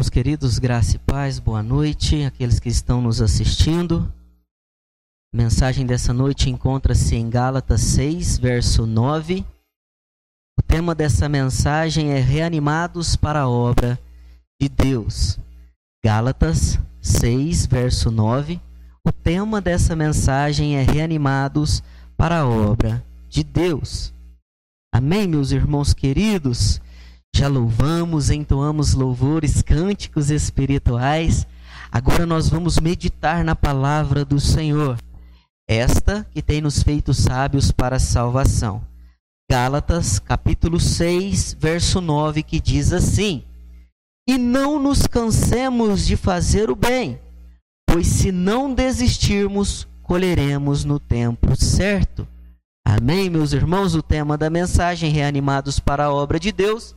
Irmãos queridos, graça e paz, boa noite, aqueles que estão nos assistindo. A mensagem dessa noite encontra-se em Gálatas 6, verso 9. O tema dessa mensagem é Reanimados para a obra de Deus. Gálatas 6, verso 9. O tema dessa mensagem é Reanimados para a obra de Deus. Amém, meus irmãos queridos? Já louvamos, entoamos louvores, cânticos espirituais. Agora nós vamos meditar na palavra do Senhor, esta que tem nos feito sábios para a salvação. Gálatas, capítulo 6, verso 9, que diz assim: E não nos cansemos de fazer o bem, pois se não desistirmos, colheremos no tempo certo. Amém, meus irmãos? O tema da mensagem, reanimados para a obra de Deus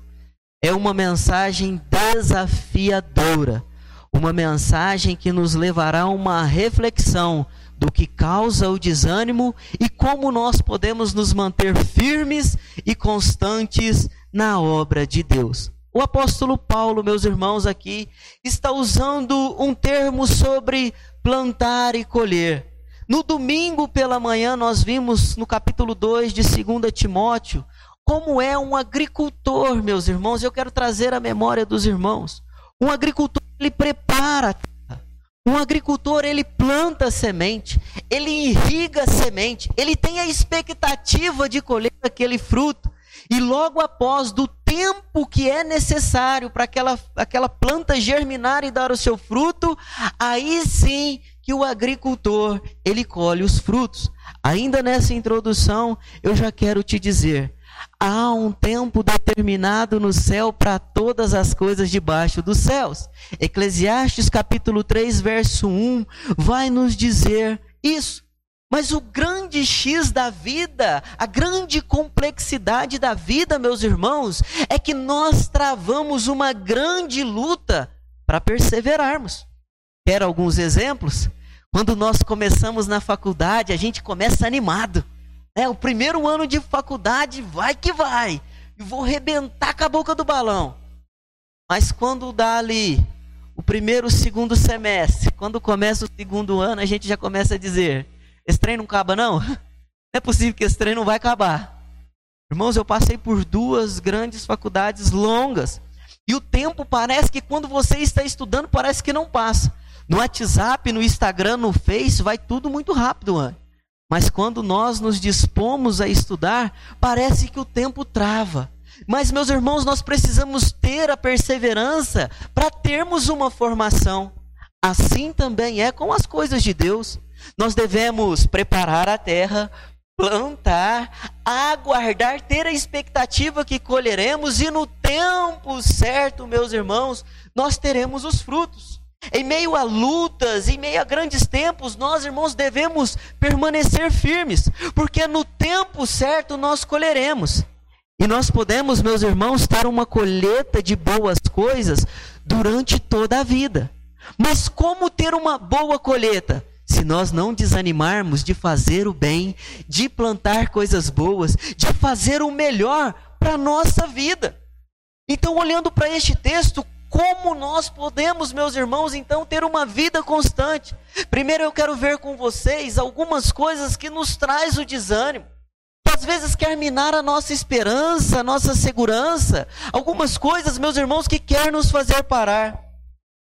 é uma mensagem desafiadora, uma mensagem que nos levará a uma reflexão do que causa o desânimo e como nós podemos nos manter firmes e constantes na obra de Deus. O apóstolo Paulo, meus irmãos, aqui está usando um termo sobre plantar e colher. No domingo pela manhã, nós vimos no capítulo 2 de 2 Timóteo como é um agricultor, meus irmãos. Eu quero trazer a memória dos irmãos. Um agricultor, ele prepara a terra. Um agricultor, ele planta a semente, ele irriga a semente, ele tem a expectativa de colher aquele fruto. E logo após do tempo que é necessário para aquela, aquela planta germinar e dar o seu fruto, aí sim que o agricultor ele colhe os frutos. Ainda nessa introdução, eu já quero te dizer há um tempo determinado no céu para todas as coisas debaixo dos céus. Eclesiastes capítulo 3, verso 1 vai nos dizer isso. Mas o grande X da vida, a grande complexidade da vida, meus irmãos, é que nós travamos uma grande luta para perseverarmos. Quer alguns exemplos? Quando nós começamos na faculdade, a gente começa animado. É, o primeiro ano de faculdade vai que vai. E vou rebentar com a boca do balão. Mas quando dá ali o primeiro, segundo semestre, quando começa o segundo ano, a gente já começa a dizer: esse trem não acaba, não? Não é possível que esse trem não vai acabar. Irmãos, eu passei por duas grandes faculdades longas. E o tempo parece que quando você está estudando, parece que não passa. No WhatsApp, no Instagram, no Face, vai tudo muito rápido, mano. Mas quando nós nos dispomos a estudar, parece que o tempo trava. Mas, meus irmãos, nós precisamos ter a perseverança para termos uma formação. Assim também é com as coisas de Deus. Nós devemos preparar a terra, plantar, aguardar, ter a expectativa que colheremos e no tempo certo, meus irmãos, nós teremos os frutos. Em meio a lutas, em meio a grandes tempos, nós, irmãos, devemos permanecer firmes, porque no tempo certo nós colheremos. E nós podemos, meus irmãos, ter uma colheita de boas coisas durante toda a vida. Mas como ter uma boa colheita? Se nós não desanimarmos de fazer o bem, de plantar coisas boas, de fazer o melhor para a nossa vida. Então, olhando para este texto, como nós podemos, meus irmãos, então ter uma vida constante? Primeiro eu quero ver com vocês algumas coisas que nos traz o desânimo. Às vezes quer minar a nossa esperança, a nossa segurança. Algumas coisas, meus irmãos, que quer nos fazer parar.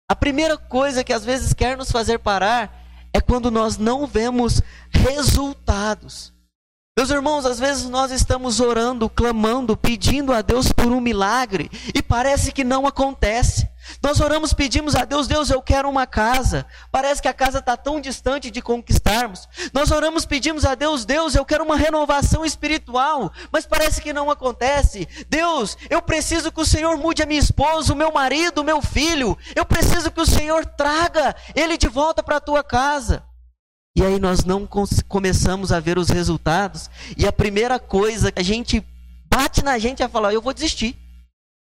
A primeira coisa que às vezes quer nos fazer parar é quando nós não vemos resultados. Meus irmãos, às vezes nós estamos orando, clamando, pedindo a Deus por um milagre e parece que não acontece. Nós oramos, pedimos a Deus, Deus, eu quero uma casa. Parece que a casa está tão distante de conquistarmos. Nós oramos, pedimos a Deus, Deus, eu quero uma renovação espiritual, mas parece que não acontece. Deus, eu preciso que o Senhor mude a minha esposa, o meu marido, o meu filho. Eu preciso que o Senhor traga ele de volta para a tua casa. E aí nós não começamos a ver os resultados. E a primeira coisa que a gente bate na gente é falar: eu vou desistir.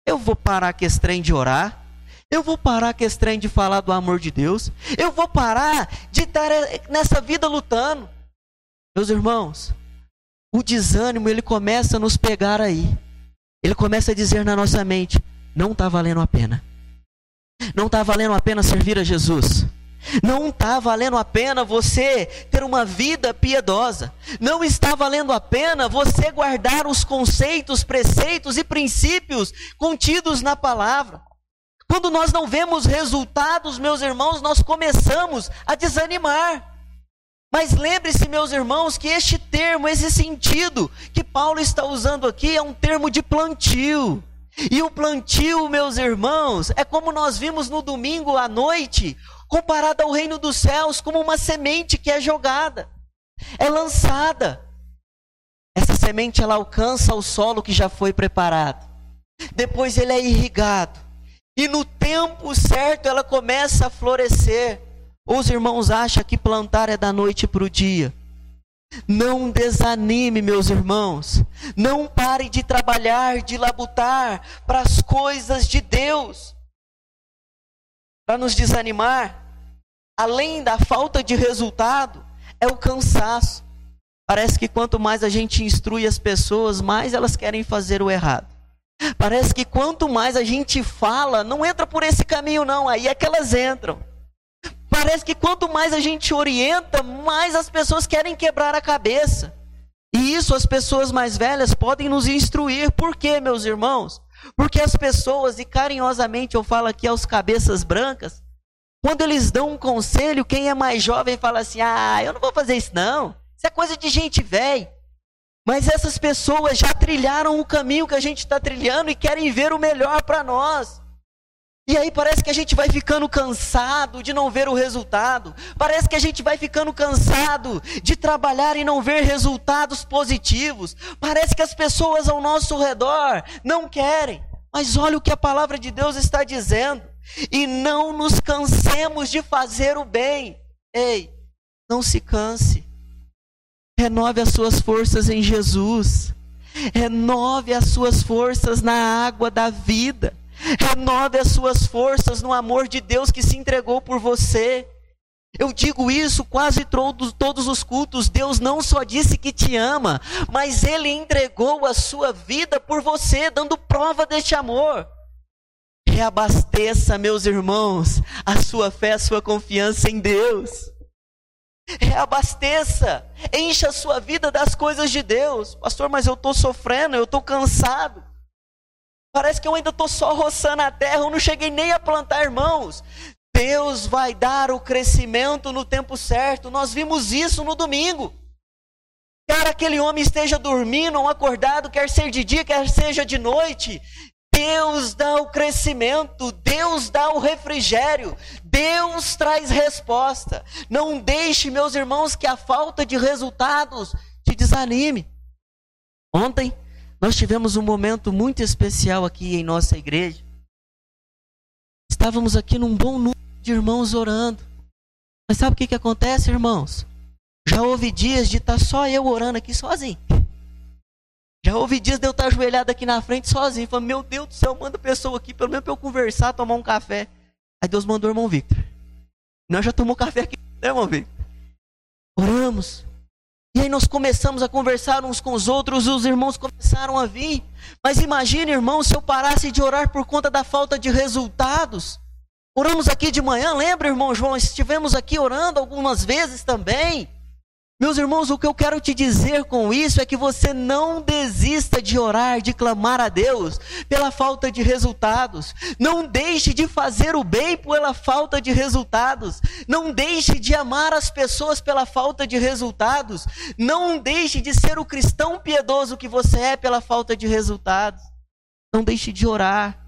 Eu vou parar com esse trem de orar. Eu vou parar com esse trem de falar do amor de Deus. Eu vou parar de estar eh, nessa vida lutando. Meus irmãos, o desânimo ele começa a nos pegar aí. Ele começa a dizer na nossa mente: não está valendo a pena. Não está valendo a pena servir a Jesus. Não está valendo a pena você ter uma vida piedosa. Não está valendo a pena você guardar os conceitos, preceitos e princípios contidos na palavra. Quando nós não vemos resultados, meus irmãos, nós começamos a desanimar. Mas lembre-se, meus irmãos, que este termo, esse sentido que Paulo está usando aqui é um termo de plantio. E o plantio, meus irmãos, é como nós vimos no domingo à noite, comparado ao reino dos céus, como uma semente que é jogada, é lançada. Essa semente ela alcança o solo que já foi preparado. Depois ele é irrigado. E no tempo certo ela começa a florescer. Os irmãos acham que plantar é da noite para o dia. Não desanime, meus irmãos. Não pare de trabalhar, de labutar para as coisas de Deus. Para nos desanimar, além da falta de resultado, é o cansaço. Parece que quanto mais a gente instrui as pessoas, mais elas querem fazer o errado. Parece que quanto mais a gente fala, não entra por esse caminho, não, aí é que elas entram. Parece que quanto mais a gente orienta, mais as pessoas querem quebrar a cabeça. E isso as pessoas mais velhas podem nos instruir. Por quê, meus irmãos? Porque as pessoas, e carinhosamente eu falo aqui aos cabeças brancas, quando eles dão um conselho, quem é mais jovem fala assim: ah, eu não vou fazer isso não. Isso é coisa de gente velha. Mas essas pessoas já trilharam o caminho que a gente está trilhando e querem ver o melhor para nós. E aí parece que a gente vai ficando cansado de não ver o resultado. Parece que a gente vai ficando cansado de trabalhar e não ver resultados positivos. Parece que as pessoas ao nosso redor não querem. Mas olha o que a palavra de Deus está dizendo. E não nos cansemos de fazer o bem. Ei, não se canse. Renove as suas forças em Jesus. Renove as suas forças na água da vida. Renove as suas forças no amor de Deus que se entregou por você. Eu digo isso quase todos, todos os cultos. Deus não só disse que te ama, mas Ele entregou a sua vida por você, dando prova deste amor. Reabasteça, meus irmãos, a sua fé, a sua confiança em Deus. Reabasteça, encha a sua vida das coisas de Deus. Pastor, mas eu estou sofrendo, eu estou cansado. Parece que eu ainda estou só roçando a terra, eu não cheguei nem a plantar, irmãos. Deus vai dar o crescimento no tempo certo. Nós vimos isso no domingo. Quer aquele homem esteja dormindo ou acordado, quer ser de dia, quer seja de noite. Deus dá o crescimento, Deus dá o refrigério, Deus traz resposta. Não deixe, meus irmãos, que a falta de resultados te desanime. Ontem, nós tivemos um momento muito especial aqui em nossa igreja. Estávamos aqui num bom número de irmãos orando. Mas sabe o que, que acontece, irmãos? Já houve dias de estar só eu orando aqui sozinho. Já houve dias de eu estar ajoelhado aqui na frente sozinho. Falando, meu Deus do céu, manda pessoa aqui, pelo menos para eu conversar, tomar um café. Aí Deus mandou o irmão Victor. Nós já tomamos café aqui, né, irmão Victor? Oramos. E aí nós começamos a conversar uns com os outros, os irmãos começaram a vir. Mas imagine, irmão, se eu parasse de orar por conta da falta de resultados. Oramos aqui de manhã, lembra, irmão João? Estivemos aqui orando algumas vezes também. Meus irmãos, o que eu quero te dizer com isso é que você não desista de orar, de clamar a Deus pela falta de resultados. Não deixe de fazer o bem pela falta de resultados. Não deixe de amar as pessoas pela falta de resultados. Não deixe de ser o cristão piedoso que você é pela falta de resultados. Não deixe de orar.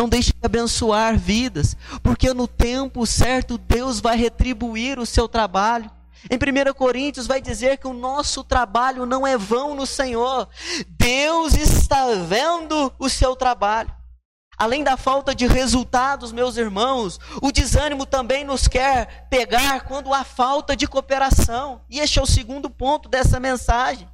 Não deixe de abençoar vidas, porque no tempo certo Deus vai retribuir o seu trabalho. Em 1 Coríntios vai dizer que o nosso trabalho não é vão no Senhor. Deus está vendo o seu trabalho. Além da falta de resultados, meus irmãos, o desânimo também nos quer pegar quando há falta de cooperação. E este é o segundo ponto dessa mensagem.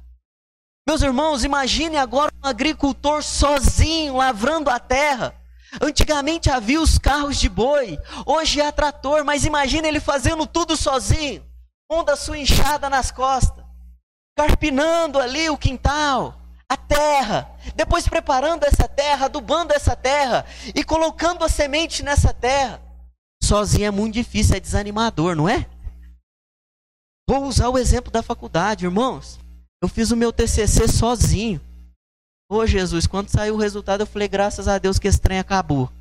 Meus irmãos, imagine agora um agricultor sozinho lavrando a terra. Antigamente havia os carros de boi, hoje há trator, mas imagine ele fazendo tudo sozinho pondo a sua enxada nas costas, carpinando ali o quintal, a terra, depois preparando essa terra, adubando essa terra e colocando a semente nessa terra. Sozinho é muito difícil, é desanimador, não é? Vou usar o exemplo da faculdade, irmãos. Eu fiz o meu TCC sozinho. Ô Jesus, quando saiu o resultado, eu falei, graças a Deus que esse trem acabou.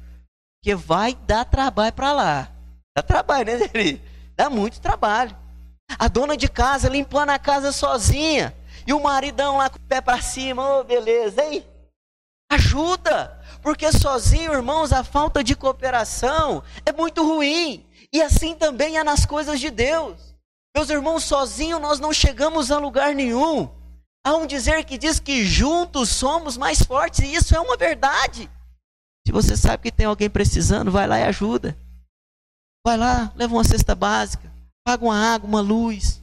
Porque vai dar trabalho para lá. Dá trabalho, né, Deli? Dá muito trabalho. A dona de casa limpando a casa sozinha. E o maridão lá com o pé para cima. Ô, oh, beleza, hein? Ajuda. Porque sozinho, irmãos, a falta de cooperação é muito ruim. E assim também é nas coisas de Deus. Meus irmãos, sozinho nós não chegamos a lugar nenhum. Há um dizer que diz que juntos somos mais fortes, e isso é uma verdade. Se você sabe que tem alguém precisando, vai lá e ajuda. Vai lá, leva uma cesta básica, paga uma água, uma luz.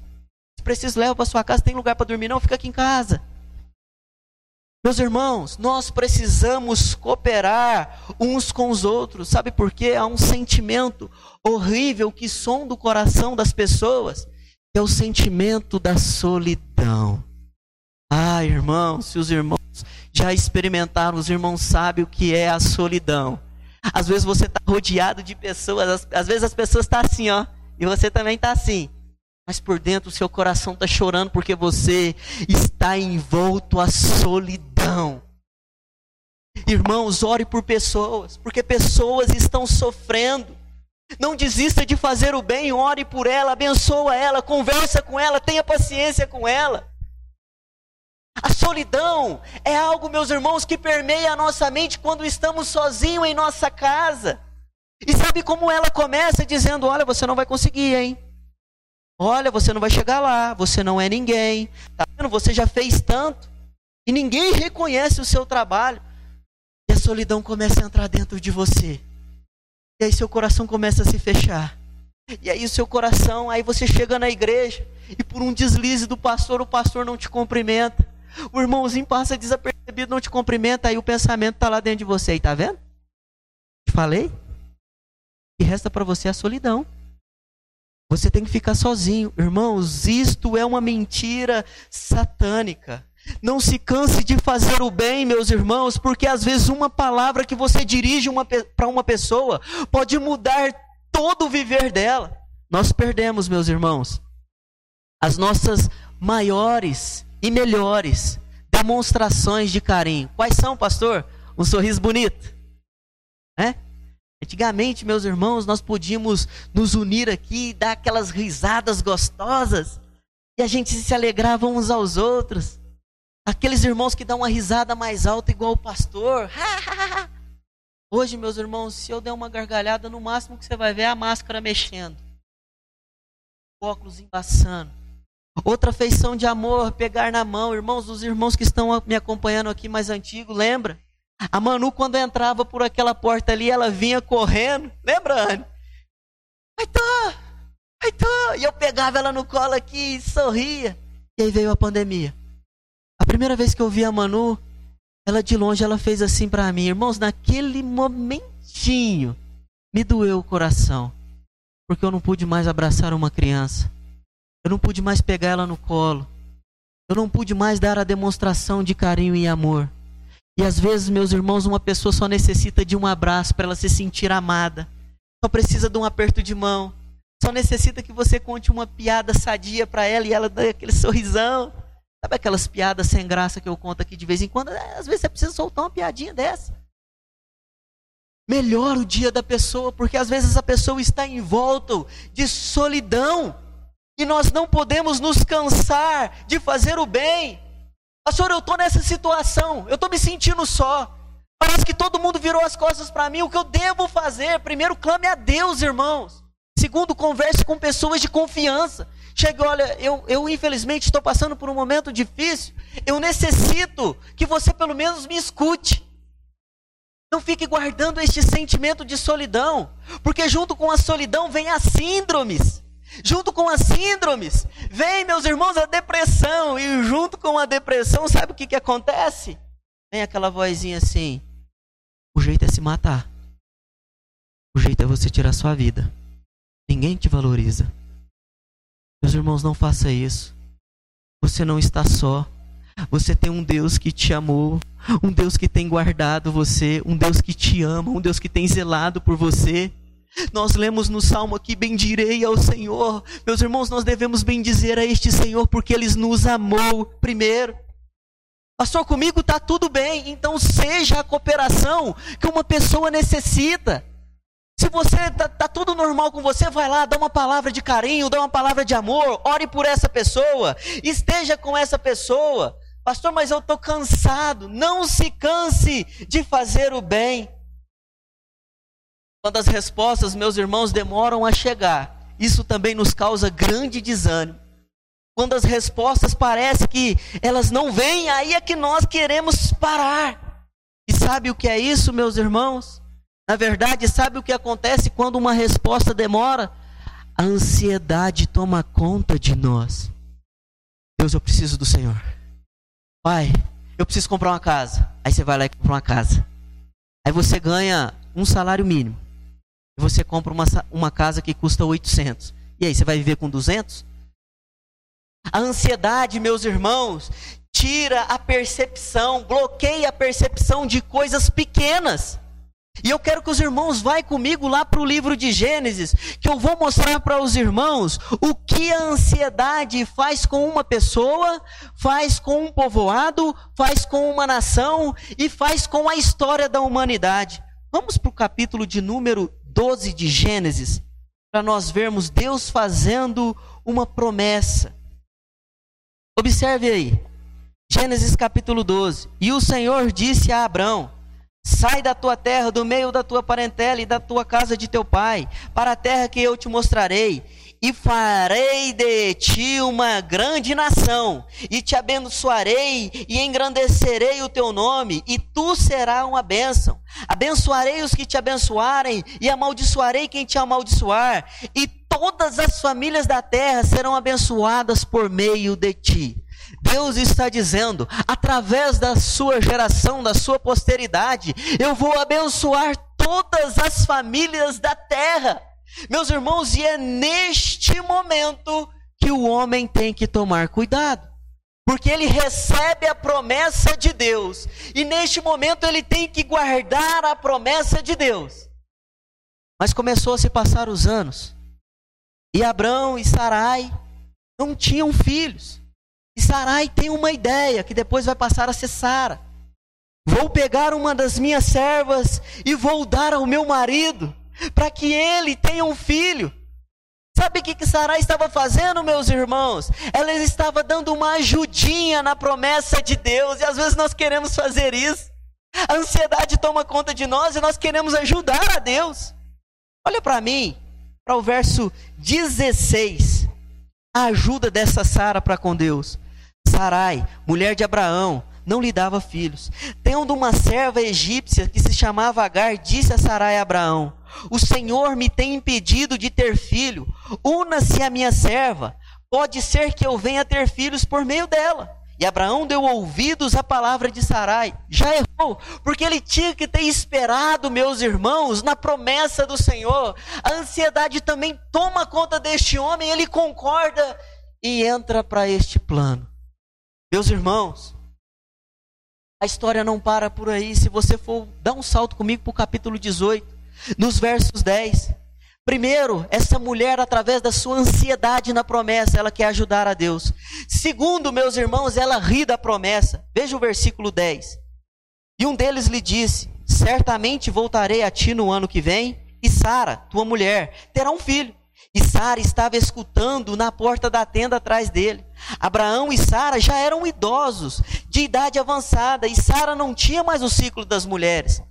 Se precisa, leva para sua casa. Tem lugar para dormir? Não, fica aqui em casa. Meus irmãos, nós precisamos cooperar uns com os outros. Sabe por quê? Há um sentimento horrível que sonda o coração das pessoas, que é o sentimento da solidão. Ah, irmãos, se os irmãos já experimentaram, os irmãos sabem o que é a solidão. Às vezes você está rodeado de pessoas, às, às, vezes as pessoas estão tá assim, ó, e você também está assim. Mas por dentro o seu coração está chorando porque você está envolto à solidão. Irmãos, ore por pessoas, porque pessoas estão sofrendo. Não desista de fazer o bem, ore por ela, abençoa ela, conversa com ela, tenha paciência com ela. A solidão é algo, meus irmãos, que permeia a nossa mente quando estamos sozinhos em nossa casa. E sabe como ela começa dizendo: Olha, você não vai conseguir, hein? Olha, você não vai chegar lá, você não é ninguém. Tá vendo? Você já fez tanto. E ninguém reconhece o seu trabalho. E a solidão começa a entrar dentro de você. E aí seu coração começa a se fechar. E aí o seu coração, aí você chega na igreja e por um deslize do pastor, o pastor não te cumprimenta. O irmãozinho passa desapercebido, não te cumprimenta, aí o pensamento está lá dentro de você, e tá vendo? Te falei? E resta para você a solidão. Você tem que ficar sozinho. Irmãos, isto é uma mentira satânica. Não se canse de fazer o bem, meus irmãos, porque às vezes uma palavra que você dirige para uma pessoa pode mudar todo o viver dela. Nós perdemos, meus irmãos, as nossas maiores e melhores demonstrações de carinho. Quais são, pastor? Um sorriso bonito. É? Antigamente, meus irmãos, nós podíamos nos unir aqui e dar aquelas risadas gostosas. E a gente se alegrava uns aos outros. Aqueles irmãos que dão uma risada mais alta igual o pastor. Hoje, meus irmãos, se eu der uma gargalhada, no máximo que você vai ver é a máscara mexendo. O óculos embaçando. Outra feição de amor, pegar na mão. Irmãos, os irmãos que estão me acompanhando aqui mais antigo, lembra? A Manu, quando entrava por aquela porta ali, ela vinha correndo. Lembra, Anne? Aitô! Aitô! E eu pegava ela no colo aqui e sorria. E aí veio a pandemia. A primeira vez que eu vi a Manu, ela de longe, ela fez assim para mim. Irmãos, naquele momentinho, me doeu o coração. Porque eu não pude mais abraçar uma criança. Eu não pude mais pegar ela no colo. Eu não pude mais dar a demonstração de carinho e amor. E às vezes, meus irmãos, uma pessoa só necessita de um abraço para ela se sentir amada. Só precisa de um aperto de mão. Só necessita que você conte uma piada sadia para ela e ela dê aquele sorrisão. Sabe aquelas piadas sem graça que eu conto aqui de vez em quando? É, às vezes você precisa soltar uma piadinha dessa. Melhora o dia da pessoa, porque às vezes a pessoa está em volta de solidão. E nós não podemos nos cansar de fazer o bem. Pastor, eu estou nessa situação, eu estou me sentindo só. Parece que todo mundo virou as costas para mim. O que eu devo fazer? Primeiro, clame a Deus, irmãos. Segundo, converse com pessoas de confiança. Chega, olha, eu, eu infelizmente estou passando por um momento difícil. Eu necessito que você pelo menos me escute. Não fique guardando este sentimento de solidão, porque junto com a solidão vem as síndromes. Junto com as síndromes, vem, meus irmãos, a depressão. E junto com a depressão, sabe o que, que acontece? Vem aquela vozinha assim: o jeito é se matar. O jeito é você tirar sua vida. Ninguém te valoriza. Meus irmãos, não faça isso. Você não está só. Você tem um Deus que te amou, um Deus que tem guardado você, um Deus que te ama, um Deus que tem zelado por você. Nós lemos no salmo aqui: Bendirei ao Senhor. Meus irmãos, nós devemos bendizer a este Senhor porque Ele nos amou primeiro. Pastor, comigo está tudo bem, então seja a cooperação que uma pessoa necessita. Se você está tá tudo normal com você, vai lá, dá uma palavra de carinho, dá uma palavra de amor, ore por essa pessoa, esteja com essa pessoa. Pastor, mas eu estou cansado. Não se canse de fazer o bem. Quando as respostas, meus irmãos, demoram a chegar, isso também nos causa grande desânimo. Quando as respostas parecem que elas não vêm, aí é que nós queremos parar. E sabe o que é isso, meus irmãos? Na verdade, sabe o que acontece quando uma resposta demora? A ansiedade toma conta de nós. Deus, eu preciso do Senhor. Pai, eu preciso comprar uma casa. Aí você vai lá e compra uma casa. Aí você ganha um salário mínimo você compra uma, uma casa que custa 800. E aí, você vai viver com 200? A ansiedade, meus irmãos, tira a percepção, bloqueia a percepção de coisas pequenas. E eu quero que os irmãos vá comigo lá para o livro de Gênesis, que eu vou mostrar para os irmãos o que a ansiedade faz com uma pessoa, faz com um povoado, faz com uma nação e faz com a história da humanidade. Vamos para o capítulo de número 12 de Gênesis, para nós vermos Deus fazendo uma promessa. Observe aí, Gênesis capítulo 12. E o Senhor disse a Abrão: Sai da tua terra, do meio da tua parentela e da tua casa de teu pai, para a terra que eu te mostrarei e farei de ti uma grande nação, e te abençoarei e engrandecerei o teu nome, e tu serás uma bênção. Abençoarei os que te abençoarem, e amaldiçoarei quem te amaldiçoar, e todas as famílias da terra serão abençoadas por meio de ti. Deus está dizendo, através da sua geração, da sua posteridade, eu vou abençoar todas as famílias da terra. Meus irmãos, e é neste momento que o homem tem que tomar cuidado. Porque ele recebe a promessa de Deus, e neste momento ele tem que guardar a promessa de Deus. Mas começou a se passar os anos, e Abraão e Sarai não tinham filhos. E Sarai tem uma ideia que depois vai passar a ser Sara. Vou pegar uma das minhas servas e vou dar ao meu marido para que ele tenha um filho. Sabe o que, que Sarai estava fazendo, meus irmãos? Ela estava dando uma ajudinha na promessa de Deus, e às vezes nós queremos fazer isso. A ansiedade toma conta de nós e nós queremos ajudar a Deus. Olha para mim, para o verso 16. A ajuda dessa Sara para com Deus. Sarai, mulher de Abraão, não lhe dava filhos. Tendo uma serva egípcia que se chamava Agar, disse a Sarai a Abraão: o Senhor me tem impedido de ter filho. Una-se a minha serva. Pode ser que eu venha ter filhos por meio dela. E Abraão deu ouvidos à palavra de Sarai. Já errou, porque ele tinha que ter esperado, meus irmãos, na promessa do Senhor. A ansiedade também toma conta deste homem, ele concorda e entra para este plano. Meus irmãos, a história não para por aí. Se você for dar um salto comigo para o capítulo 18, nos versos 10. Primeiro, essa mulher, através da sua ansiedade na promessa, ela quer ajudar a Deus. Segundo, meus irmãos, ela ri da promessa. Veja o versículo 10. E um deles lhe disse: Certamente voltarei a ti no ano que vem, e Sara, tua mulher, terá um filho. E Sara estava escutando na porta da tenda atrás dele. Abraão e Sara já eram idosos, de idade avançada, e Sara não tinha mais o ciclo das mulheres.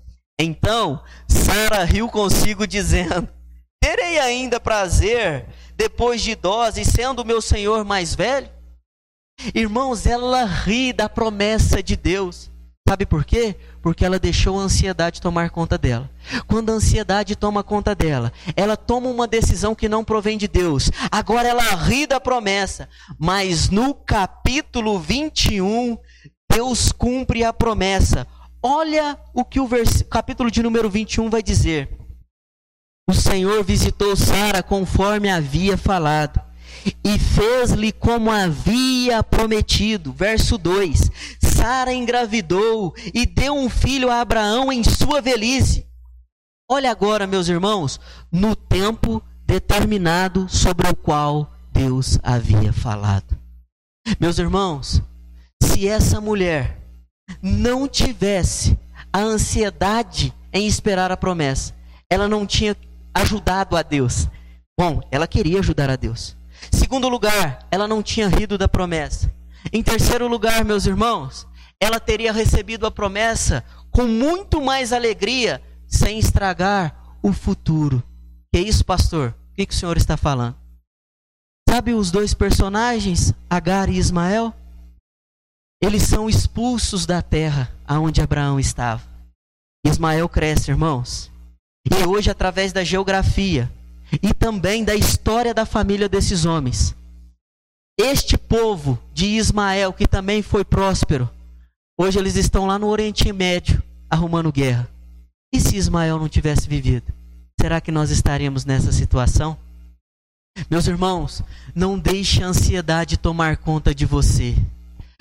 Então Sara riu consigo, dizendo: Terei ainda prazer depois de idosa e sendo meu senhor mais velho? Irmãos, ela ri da promessa de Deus. Sabe por quê? Porque ela deixou a ansiedade tomar conta dela. Quando a ansiedade toma conta dela, ela toma uma decisão que não provém de Deus. Agora ela ri da promessa. Mas no capítulo 21, Deus cumpre a promessa. Olha o que o capítulo de número 21 vai dizer. O Senhor visitou Sara conforme havia falado, e fez-lhe como havia prometido. Verso 2: Sara engravidou e deu um filho a Abraão em sua velhice. Olha agora, meus irmãos, no tempo determinado sobre o qual Deus havia falado. Meus irmãos, se essa mulher não tivesse a ansiedade em esperar a promessa, ela não tinha ajudado a Deus. Bom, ela queria ajudar a Deus. Segundo lugar, ela não tinha rido da promessa. Em terceiro lugar, meus irmãos, ela teria recebido a promessa com muito mais alegria, sem estragar o futuro. Que isso, pastor? O que, que o senhor está falando? Sabe os dois personagens, Agar e Ismael? Eles são expulsos da terra aonde Abraão estava. Ismael cresce, irmãos. E hoje, através da geografia e também da história da família desses homens, este povo de Ismael, que também foi próspero, hoje eles estão lá no Oriente Médio arrumando guerra. E se Ismael não tivesse vivido? Será que nós estaríamos nessa situação? Meus irmãos, não deixe a ansiedade tomar conta de você.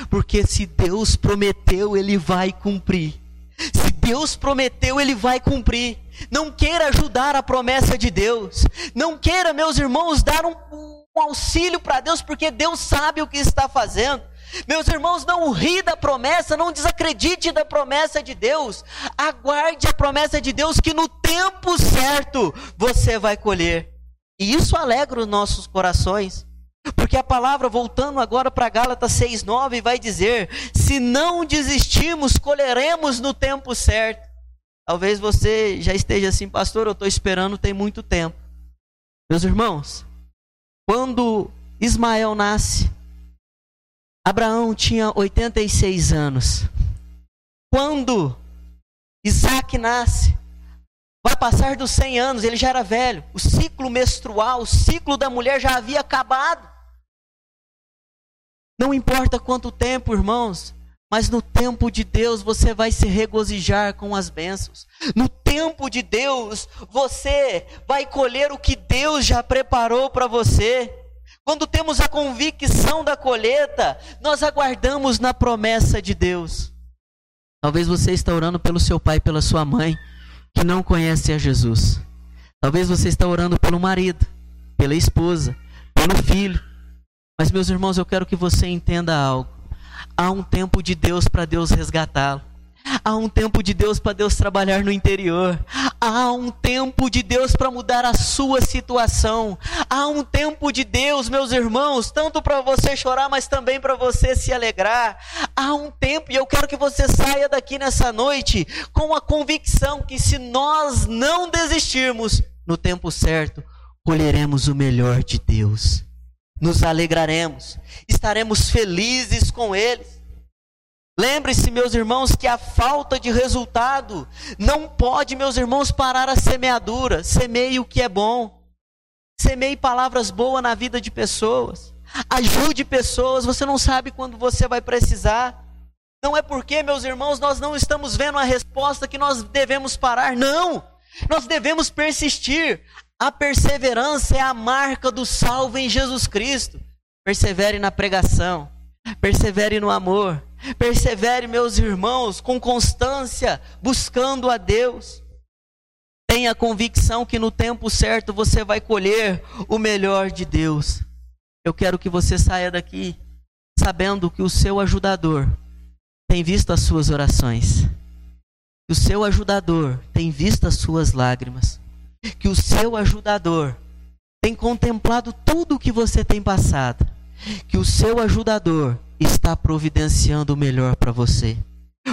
Porque se Deus prometeu, Ele vai cumprir. Se Deus prometeu, Ele vai cumprir. Não queira ajudar a promessa de Deus. Não queira, meus irmãos, dar um, um auxílio para Deus, porque Deus sabe o que está fazendo. Meus irmãos, não ri da promessa, não desacredite da promessa de Deus. Aguarde a promessa de Deus que no tempo certo você vai colher. E isso alegra os nossos corações. Porque a palavra, voltando agora para Gálatas 6,9, vai dizer: se não desistimos, colheremos no tempo certo. Talvez você já esteja assim, pastor, eu estou esperando tem muito tempo. Meus irmãos, quando Ismael nasce, Abraão tinha 86 anos. Quando Isaac nasce, vai passar dos 100 anos, ele já era velho. O ciclo menstrual, o ciclo da mulher já havia acabado. Não importa quanto tempo, irmãos, mas no tempo de Deus você vai se regozijar com as bênçãos. No tempo de Deus você vai colher o que Deus já preparou para você. Quando temos a convicção da colheita, nós aguardamos na promessa de Deus. Talvez você está orando pelo seu pai pela sua mãe, que não conhecem a Jesus. Talvez você está orando pelo marido, pela esposa, pelo filho. Mas, meus irmãos, eu quero que você entenda algo. Há um tempo de Deus para Deus resgatá-lo. Há um tempo de Deus para Deus trabalhar no interior. Há um tempo de Deus para mudar a sua situação. Há um tempo de Deus, meus irmãos, tanto para você chorar, mas também para você se alegrar. Há um tempo, e eu quero que você saia daqui nessa noite com a convicção que se nós não desistirmos, no tempo certo, colheremos o melhor de Deus nos alegraremos, estaremos felizes com eles. Lembre-se, meus irmãos, que a falta de resultado não pode, meus irmãos, parar a semeadura. Semeie o que é bom. Semeie palavras boas na vida de pessoas. Ajude pessoas, você não sabe quando você vai precisar. Não é porque, meus irmãos, nós não estamos vendo a resposta que nós devemos parar. Não! Nós devemos persistir. A perseverança é a marca do salvo em Jesus Cristo. Persevere na pregação, persevere no amor, persevere, meus irmãos, com constância, buscando a Deus. Tenha convicção que no tempo certo você vai colher o melhor de Deus. Eu quero que você saia daqui sabendo que o seu ajudador tem visto as suas orações, que o seu ajudador tem visto as suas lágrimas que o seu ajudador tem contemplado tudo o que você tem passado, que o seu ajudador está providenciando o melhor para você.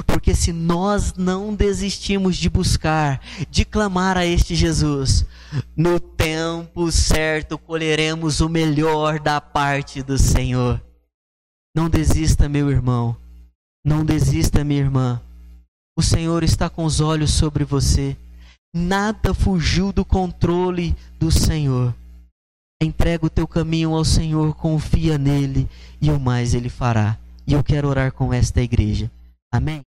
Porque se nós não desistimos de buscar, de clamar a este Jesus, no tempo certo colheremos o melhor da parte do Senhor. Não desista, meu irmão. Não desista, minha irmã. O Senhor está com os olhos sobre você. Nada fugiu do controle do Senhor. Entrega o teu caminho ao Senhor, confia nele e o mais ele fará. E eu quero orar com esta igreja. Amém?